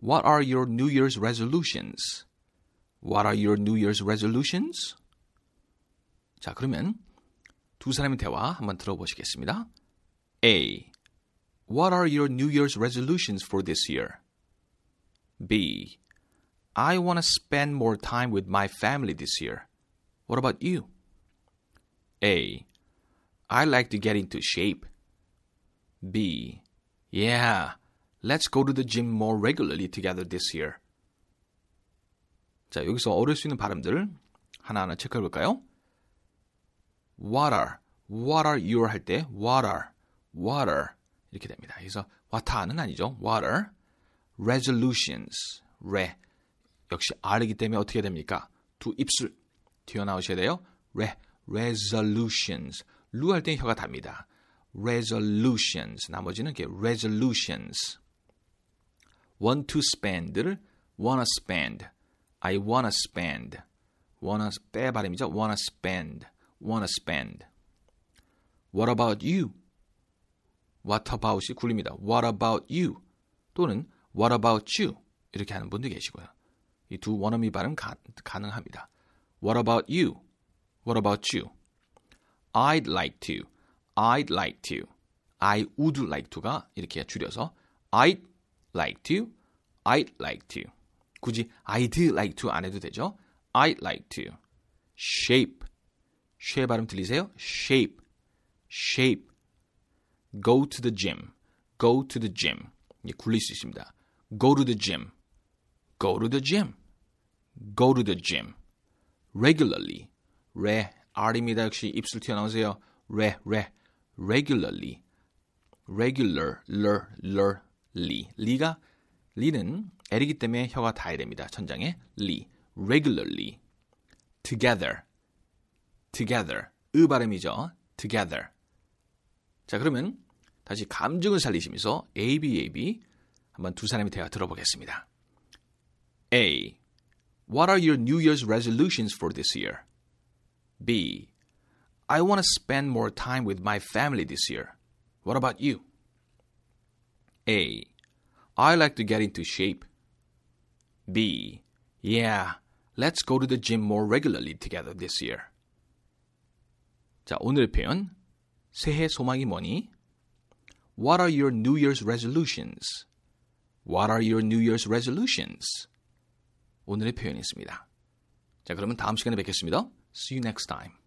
What are your New Year's resolutions? What are your New Year's resolutions? 자, 그러면 두 사람의 대화 한번 들어보시겠습니다. A. What are your New Year's resolutions for this year? B. I want to spend more time with my family this year. What about you? A. I like to get into shape. B. Yeah, let's go to the gym more regularly together this year. 자, 여기서 어려울 수 있는 발음들 하나하나 체크해 볼까요? What are your 할때 what are 이렇게 됩니다. 그래서 what are는 아니죠. what are resolutions, re 역시 R이기 때문에 어떻게 됩니까? 두 입술 튀어나오셔야 돼요. re, resolutions 루 할 때 혀가 답니다. resolutions 나머지는 이렇게 resolutions want to spend를 wanna spend I wanna spend wanna 빼 발음이죠. wanna spend wanna spend what about you what about이 굴립니다. what about you 또는 what about you 이렇게 하는 분도 계시고요. 이 두 원어미 발음 가, 가능합니다. what about you what about you I'd like to, I'd like to, I would like to가 이렇게 줄여서 I'd like to, I'd like to. 굳이 I'd like to 안 해도 되죠. I'd like to. shape, 쉐 발음 들리세요? shape, shape. go to the gym, go to the gym. 이게 굴릴 수 있습니다. go to the gym, go to the gym, go to the gym. regularly, re R입니다. 역시 입술 튀어나오세요. re, re, regularly, regular, ler, ler, 리. 리가, 리는 L이기 때문에 혀가 닿아야 됩니다. 천장에. 리, regularly, together, together. 으 발음이죠. together. 자, 그러면 다시 감정을 살리시면서 A, B, A, B 한번 두 사람의 대화 들어보겠습니다. A. What are your New Year's resolutions for this year? B. I want to spend more time with my family this year. What about you? A. I like to get into shape. B. Yeah, let's go to the gym more regularly together this year. 자, 오늘의 표현. 새해 소망이 뭐니? What are your New Year's resolutions? What are your New Year's resolutions? 오늘의 표현이었습니다. 자, 그러면 다음 시간에 뵙겠습니다. See you next time.